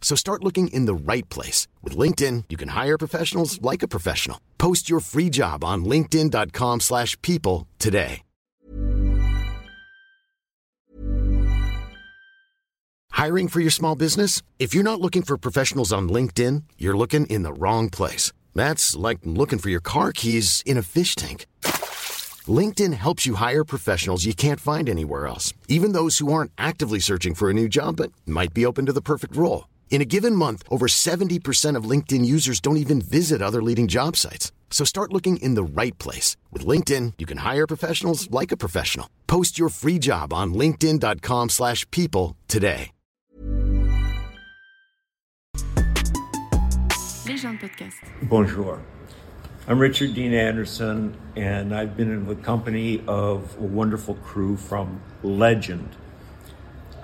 So start looking in the right place. With LinkedIn, you can hire professionals like a professional. Post your free job on linkedin.com slash people today. Hiring for your small business? If you're not looking for professionals on LinkedIn, you're looking in the wrong place. That's like looking for your car keys in a fish tank. LinkedIn helps you hire professionals you can't find anywhere else, even those who aren't actively searching for a new job but might be open to the perfect role. In a given month, over 70% of LinkedIn users don't even visit other leading job sites. So start looking in the right place. With LinkedIn, you can hire professionals like a professional. Post your free job on linkedin.com slash people today. Légende podcast. Bonjour. I'm Richard Dean Anderson, and I've been in the company of a wonderful crew from Legend,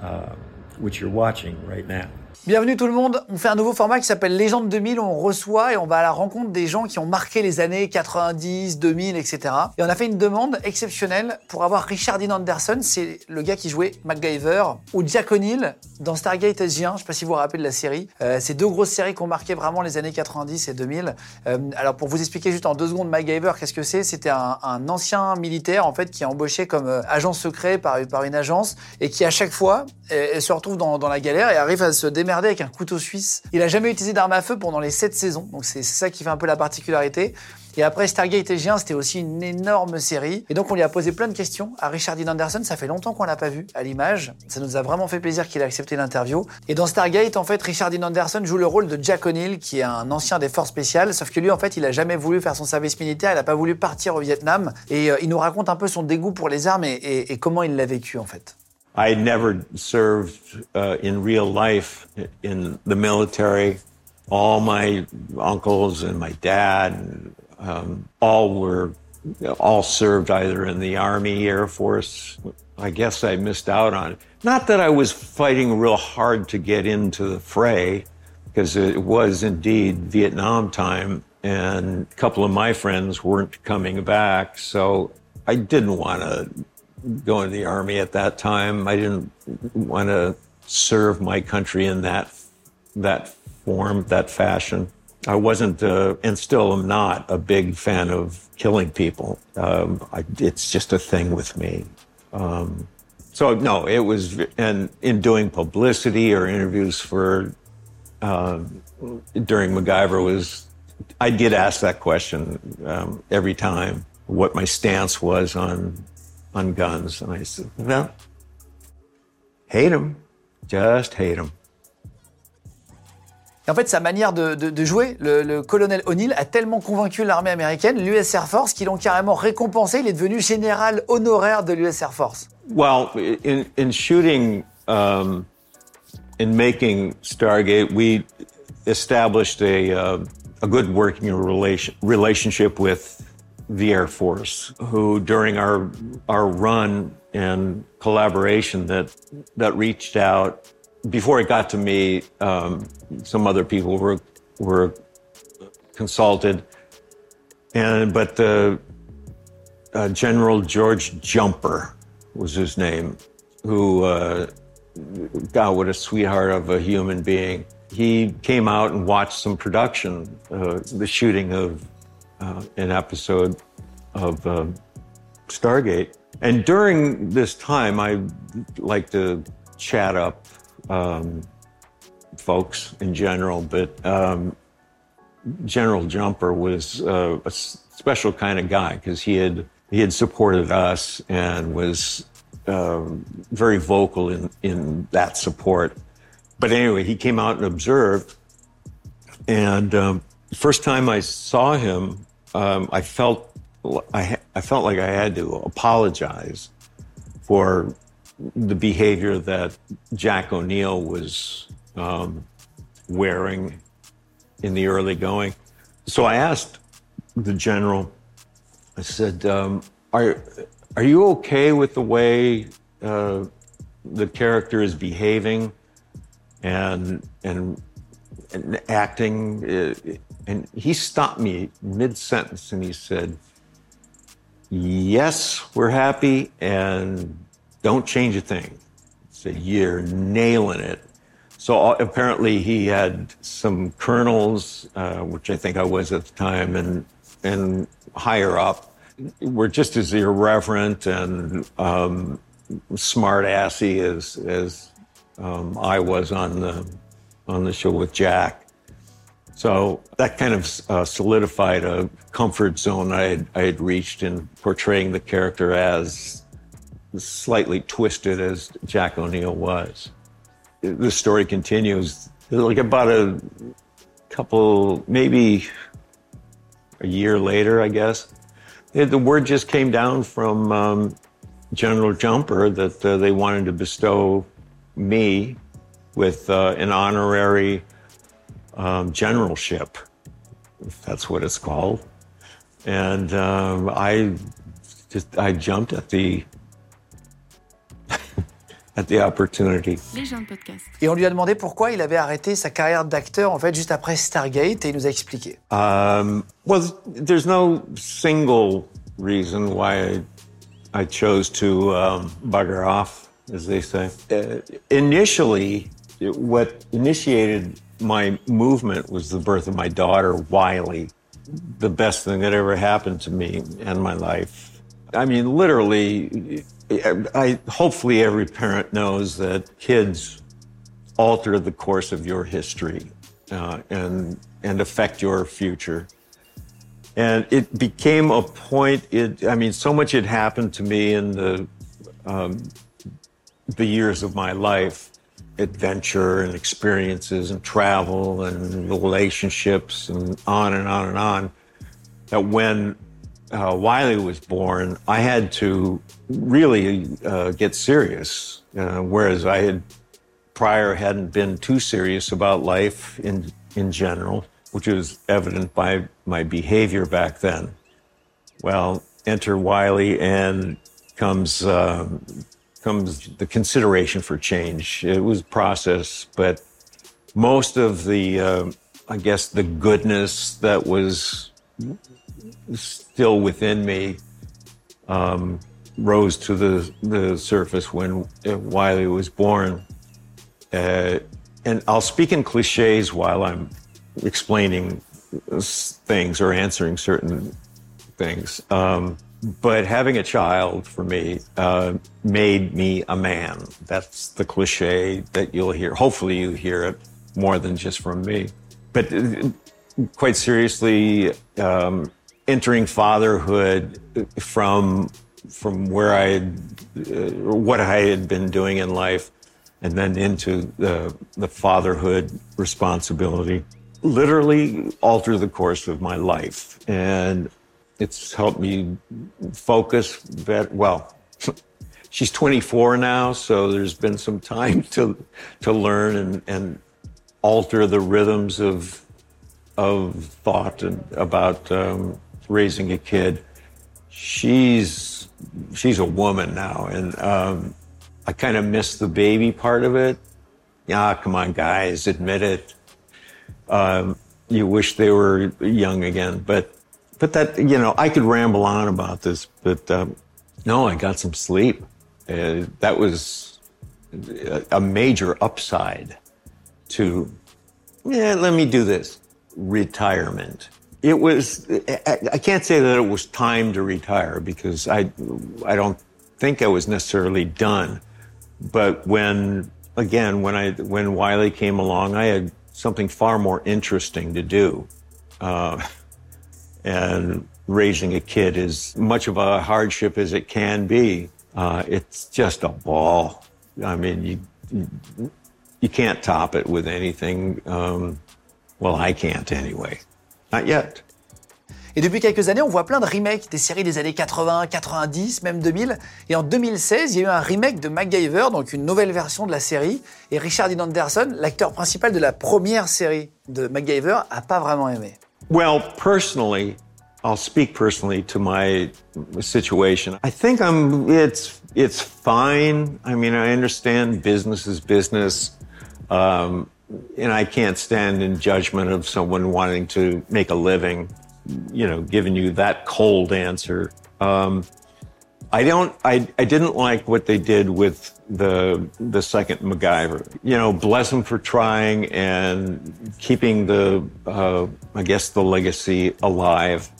uh, which you're watching right now. Bienvenue tout le monde, on fait un nouveau format qui s'appelle Légende 2000, on reçoit et on va à la rencontre des gens qui ont marqué les années 90, 2000, etc. Et on a fait une demande exceptionnelle pour avoir Richard Dean Anderson, c'est le gars qui jouait MacGyver, ou Jack O'Neill dans Stargate SG1, je sais pas si vous vous rappelez de la série. Euh, c'est deux grosses séries qui ont marqué vraiment les années 90 et 2000. Euh, alors pour vous expliquer juste en deux secondes MacGyver, qu'est-ce que c'est? C'était un, ancien militaire en fait qui est embauché comme euh, agent secret par, une agence et qui à chaque fois se retrouve dans, dans la galère et arrive à se avec un couteau suisse. Il a jamais utilisé d'arme à feu pendant les 7 saisons, donc c'est ça qui fait un peu la particularité. Et après Stargate SG1, c'était aussi une énorme série. Et donc on lui a posé plein de questions à Richard Dean Anderson. Ça fait longtemps qu'on l'a pas vu à l'image. Ça nous a vraiment fait plaisir qu'il ait accepté l'interview. Et dans Stargate, en fait, Richard Dean Anderson joue le rôle de Jack O'Neill, qui est un ancien des forces spéciales. Sauf que lui, en fait, il a jamais voulu faire son service militaire. Il a pas voulu partir au Vietnam. Et euh, il nous raconte un peu son dégoût pour les armes et, et comment il l'a vécu, en fait. I had never served uh, in real life in the military. All my uncles and my dad, um, all were, all served either in the Army, Air Force. I guess I missed out on it. Not that I was fighting real hard to get into the fray, because it was indeed Vietnam time, and a couple of my friends weren't coming back, so I didn't want to go into the army at that time. I didn't want to serve my country in that that form, that fashion. I wasn't, uh, and still am not, a big fan of killing people. Um, I, it's just a thing with me. Um, so no, it was, and in doing publicity or interviews for um, during MacGyver was, I did ask that question um, every time, what my stance was on on guns. And I said, well, hate them. Just hate them. Et en fait, sa manière de, de, de jouer, le, le, colonel O'Neill a tellement convaincu l'armée américaine, l'US Air Force, qu'ils l'ont carrément récompensé. Il est devenu général honoraire de l'US Air Force. Well, in, in shooting, um, in making Stargate, we established a, uh, a good working relation, relationship with the Air Force, who during our our run and collaboration that that reached out before it got to me, um, some other people were were consulted, and but the uh, General George Jumper was his name, who uh, God, what a sweetheart of a human being. He came out and watched some production, uh, the shooting of uh, an episode of uh, Stargate. And during this time, I like to chat up um, folks in general, but um, General Jumper was uh, a special kind of guy because he had he had supported us and was uh, very vocal in in that support. But anyway, he came out and observed, and um, the first time I saw him, um, I felt I, I felt like I had to apologize for the behavior that Jack O'Neill was um, wearing in the early going. So I asked the general, I said, um, are, are you okay with the way uh, the character is behaving and, and, and acting? And he stopped me mid sentence and he said, Yes, we're happy, and don't change a thing. I said, You're nailing it. So uh, apparently he had some colonels, uh, which I think I was at the time, and and higher up, were just as irreverent and um, smart assy as as um, I was on the on the show with Jack. So that kind of uh, solidified a comfort zone I had, I had reached in portraying the character as slightly twisted as Jack O'Neill was the story continues. Like about a couple, maybe a year later, I guess, the word just came down from um, General Jumper that uh, they wanted to bestow me with uh, an honorary um, generalship, if that's what it's called. And um, I just I jumped at the at the opportunity. Et on lui a demandé pourquoi il avait arrêté sa carrière d'acteur en fait juste après Stargate et il nous a expliqué. Um, well, there's no single reason why I, I chose to um, bugger off, as they say. Uh, initially, what initiated my movement was the birth of my daughter, Wylie. The best thing that ever happened to me in my life. I mean, literally, I, hopefully every parent knows that kids alter the course of your history uh, and and affect your future. And it became a point. It, I mean, so much had happened to me in the um, the years of my life, adventure and experiences and travel and relationships and on and on and on. That when uh, Wylie was born, I had to really uh, get serious, uh, whereas I had prior hadn't been too serious about life in in general, which was evident by my behavior back then. Well, enter Wylie, and comes um, comes the consideration for change. It was process, but most of the, uh, I guess, the goodness that was still within me um, rose to the, the surface when uh, Wylie was born. Uh, and I'll speak in cliches while I'm explaining things or answering certain things. Um, but having a child for me uh, made me a man. That's the cliche that you'll hear. Hopefully, you hear it more than just from me. But uh, quite seriously, um, entering fatherhood from from where I had, uh, what I had been doing in life, and then into the the fatherhood responsibility, literally altered the course of my life, and it's helped me focus. Better, well, she's 24 now, so there's been some time to to learn and and alter the rhythms of of thought and about um, raising a kid. She's she's a woman now, and um, I kind of miss the baby part of it. Yeah, come on, guys, admit it. Um, you wish they were young again, but but that you know I could ramble on about this, but um, no, I got some sleep. Uh, that was a major upside to yeah. Let me do this retirement it was I can't say that it was time to retire because I I don't think I was necessarily done. But when again when I when Wylie came along, I had something far more interesting to do. Uh, and raising a kid is much of a hardship as it can be. Uh, it's just a ball. I mean, you, you, can't top it with anything. Um, well, I can't anyway. Not yet. Et depuis quelques années, on voit plein de remakes des séries des années 80, 90, même 2000. Et en 2016, il y a eu un remake de MacGyver, donc une nouvelle version de la série. Et Richard Dean Anderson, l'acteur principal de la première série de MacGyver, a pas vraiment aimé. Well, personally, I'll speak personally to my situation. I think I'm it's it's fine. I mean, I understand business is business. Um, and I can't stand in judgment of someone wanting to make a living, you know, giving you that cold answer. Um, I don't. I, I didn't like what they did with the the second MacGyver. You know, bless them for trying and keeping the uh, I guess the legacy alive.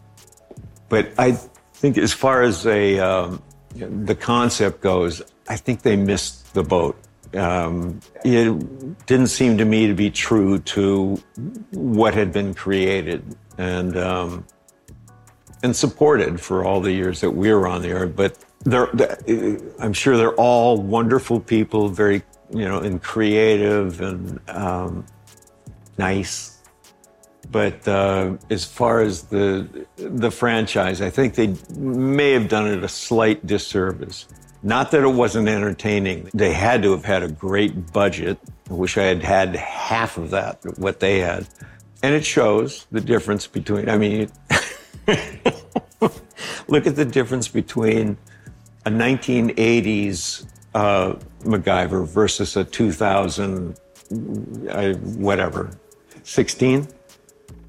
But I think as far as a um, the concept goes, I think they missed the boat. Um, it didn't seem to me to be true to what had been created and um, and supported for all the years that we were on the air. But they're, I'm sure they're all wonderful people, very you know, and creative and um, nice. But uh, as far as the the franchise, I think they may have done it a slight disservice. Not that it wasn't entertaining. They had to have had a great budget. I wish I had had half of that, what they had. And it shows the difference between, I mean, look at the difference between a 1980s uh, MacGyver versus a 2000, uh, whatever, 16?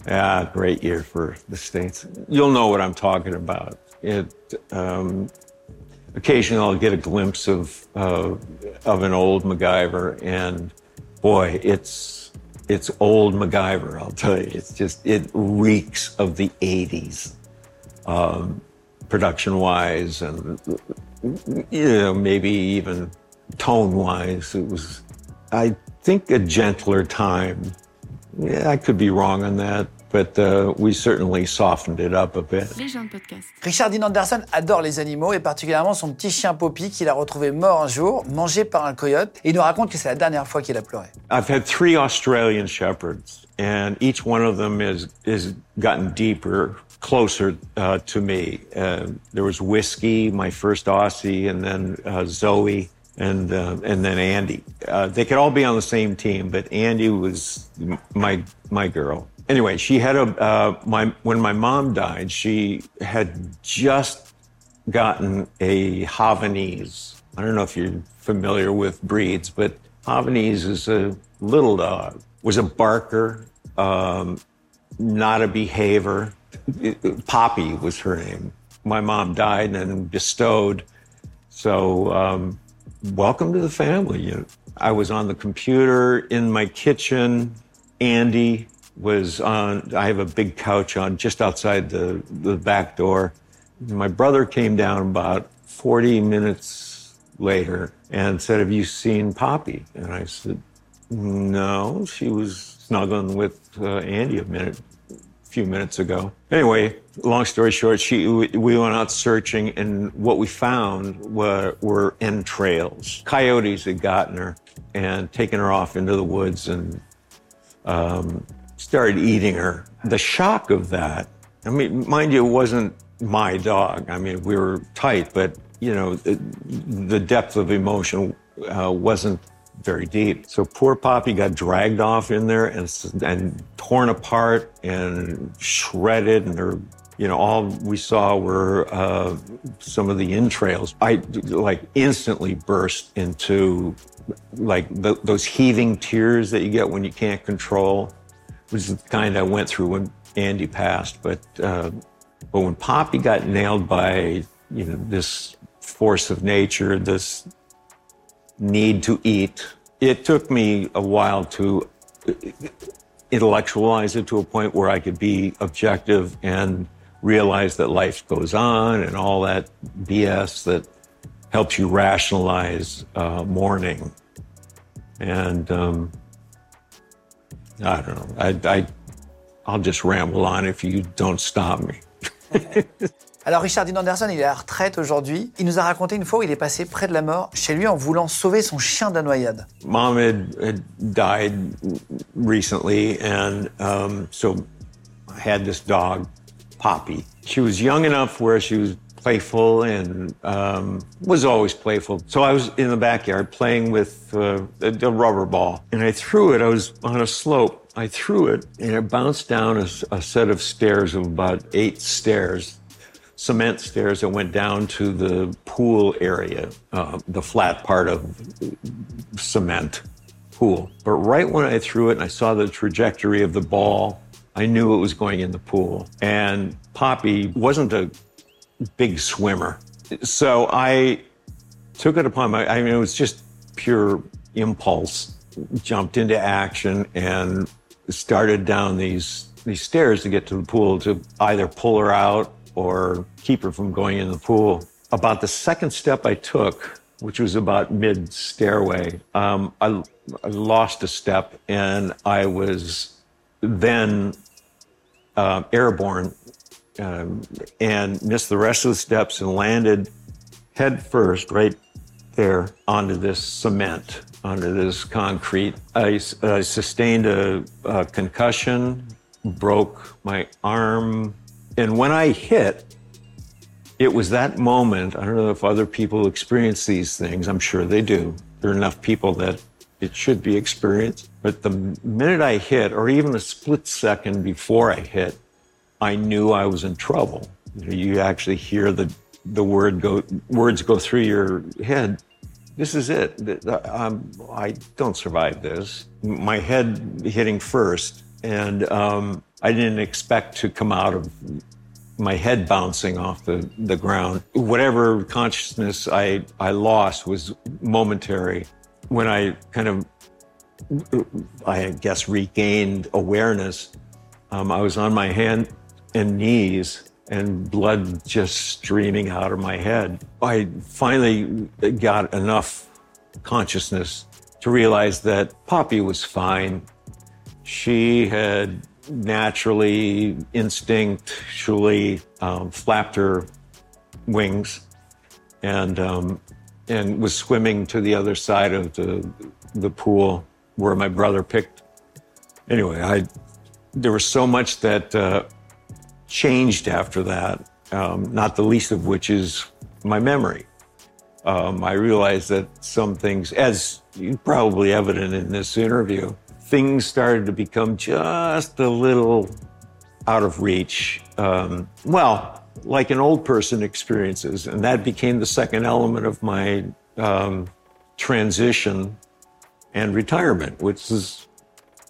Yeah, great year for the States. You'll know what I'm talking about. It, um, occasionally I'll get a glimpse of uh, of an old MacGyver, and boy, it's it's old MacGyver. I'll tell you, it's just it reeks of the '80s, um, production wise, and you know maybe even tone wise. It was, I think, a gentler time. Yeah, I could be wrong on that. but uh, we certainly softened it up a bit. Richard Dean Anderson adore les animaux et particulièrement son petit chien Poppy qu'il a retrouvé mort un jour, mangé par un coyote. Et il nous raconte que c'est la dernière fois qu'il a pleuré. I've had three Australian shepherds, and each one of them is gotten deeper, closer uh, to me. Uh, there was Whiskey, my first Aussie, and then uh, Zoe and uh, and then Andy. Uh, they could all be on the same team, but Andy was my my girl. Anyway, she had a uh, my when my mom died, she had just gotten a Havanese. I don't know if you're familiar with breeds, but Havanese is a little dog. Was a barker, um, not a behavior. Poppy was her name. My mom died and bestowed. So um, welcome to the family. I was on the computer in my kitchen. Andy was on, I have a big couch on just outside the, the back door. My brother came down about 40 minutes later and said, Have you seen Poppy? And I said, No, she was snuggling with uh, Andy a minute, few minutes ago. Anyway, long story short, she, we went out searching, and what we found were, were entrails. Coyotes had gotten her and taken her off into the woods and um, started eating her. The shock of that, I mean, mind you, it wasn't my dog. I mean, we were tight, but, you know, the, the depth of emotion uh, wasn't very deep. So poor Poppy got dragged off in there and, and torn apart and shredded, and her, you know, all we saw were uh, some of the entrails. I like instantly burst into like the, those heaving tears that you get when you can't control was the kind I went through when Andy passed. But uh, but when Poppy got nailed by you know this force of nature, this need to eat, it took me a while to intellectualize it to a point where I could be objective and realize that life goes on and all that BS that helps you rationalize uh, mourning. And um, I don't know. I, I, I'll just ramble on if you don't stop me. Alors Richard Dean Anderson, il est à la retraite aujourd'hui. Il nous a raconté une fois où il est passé près de la mort chez lui en voulant sauver son chien de la noyade. Mom had, had died recently, and um, so I had this dog, Poppy. She was young enough where she was playful and um, was always playful. So I was in the backyard playing with uh, a, rubber ball, and I threw it. I was on a slope. I threw it, and it bounced down a, a set of stairs of about eight stairs cement stairs that went down to the pool area, uh, the flat part of cement pool. But right when I threw it and I saw the trajectory of the ball, I knew it was going in the pool. And Poppy wasn't a big swimmer. So I took it upon my, I mean, it was just pure impulse, jumped into action and started down these, these stairs to get to the pool to either pull her out or keep her from going in the pool. About the second step I took, which was about mid stairway, um, I, I, lost a step and I was then uh, airborne um, and missed the rest of the steps and landed head first right there onto this cement, onto this concrete. I, I sustained a, a concussion, broke my arm, and when I hit, it was that moment. I don't know if other people experience these things. I'm sure they do. There are enough people that it should be experienced. But the minute I hit, or even a split second before I hit, I knew I was in trouble. You actually hear the the word go words go through your head. This is it. I'm, I don't survive this. My head hitting first, and um, I didn't expect to come out of my head bouncing off the, the ground. Whatever consciousness I, I lost was momentary. When I kind of, I guess, regained awareness, um, I was on my hand and knees and blood just streaming out of my head. I finally got enough consciousness to realize that Poppy was fine. She had naturally, instinctually um, flapped her wings and um, and was swimming to the other side of the the pool where my brother picked. Anyway, I there was so much that uh, changed after that. Um, not the least of which is my memory. Um, I realized that some things, as probably evident in this interview, things started to become just a little out of reach. Um, well, like an old person experiences. And that became the second element of my um, transition and retirement, which is,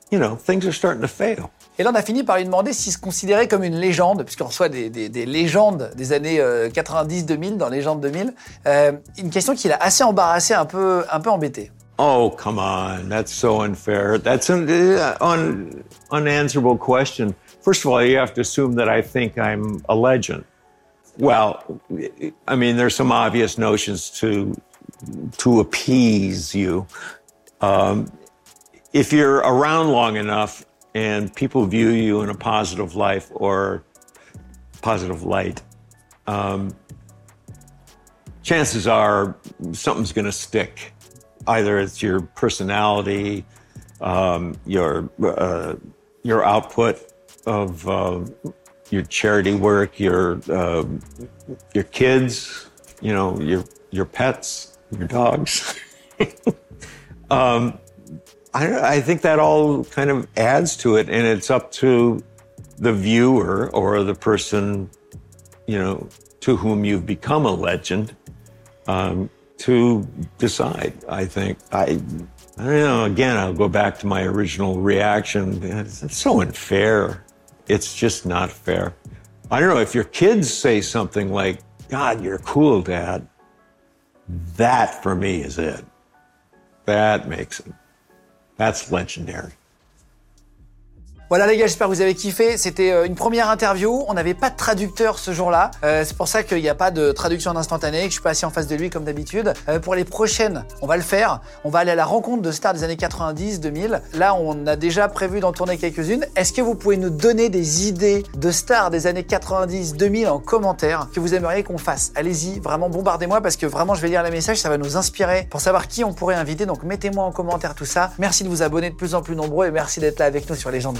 you know, things are starting to fail. Et là, on a fini par lui demander s'il se considérait comme une légende, puisqu'on reçoit des, des, des, légendes des années 90-2000 euh, dans Légende 2000. Euh, une question qui l'a assez embarrassé, un peu, un peu embêté. Oh, come on. That's so unfair. That's an uh, un, unanswerable question. First of all, you have to assume that I think I'm a legend. Well, I mean, there's some obvious notions to to appease you. Um, if you're around long enough and people view you in a positive life or positive light, um, chances are something's going to stick either it's your personality, um, your uh, your output of uh, your charity work, your uh, your kids, you know, your your pets, your dogs. um, I, I think that all kind of adds to it, and it's up to the viewer or the person, you know, to whom you've become a legend. Um, to decide. I think I, I don't know. Again, I'll go back to my original reaction. It's, it's so unfair. It's just not fair. I don't know if your kids say something like, "God, you're cool, Dad." That for me is it. That makes it. That's legendary. Voilà les gars, j'espère que vous avez kiffé. C'était euh, une première interview. On n'avait pas de traducteur ce jour-là. Euh, c'est pour ça qu'il n'y a pas de traduction en instantané, que je suis pas assis en face de lui comme d'habitude. Euh, pour les prochaines, on va le faire. On va aller à la rencontre de stars des années 90, 2000. Là, on a déjà prévu d'en tourner quelques-unes. Est-ce que vous pouvez nous donner des idées de stars des années 90, 2000 en commentaire que vous aimeriez qu'on fasse? Allez-y, vraiment bombardez-moi parce que vraiment je vais lire les messages, ça va nous inspirer pour savoir qui on pourrait inviter. Donc mettez-moi en commentaire tout ça. Merci de vous abonner de plus en plus nombreux et merci d'être là avec nous sur les gens de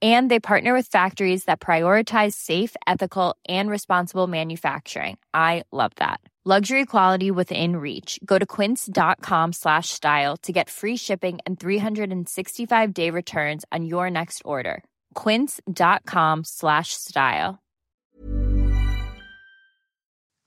And they partner with factories that prioritize safe, ethical, and responsible manufacturing. I love that. Luxury quality within reach. Go to quince.com slash style to get free shipping and 365 day returns on your next order. Quince.com slash style.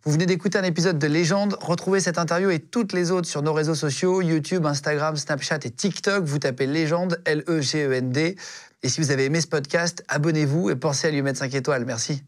Vous venez d'écouter un épisode de Légende. Retrouvez cette interview et toutes les autres sur nos réseaux sociaux, YouTube, Instagram, Snapchat et TikTok. Vous tapez Légende, L-E-G-E-N-D. Et si vous avez aimé ce podcast, abonnez-vous et pensez à lui mettre 5 étoiles. Merci.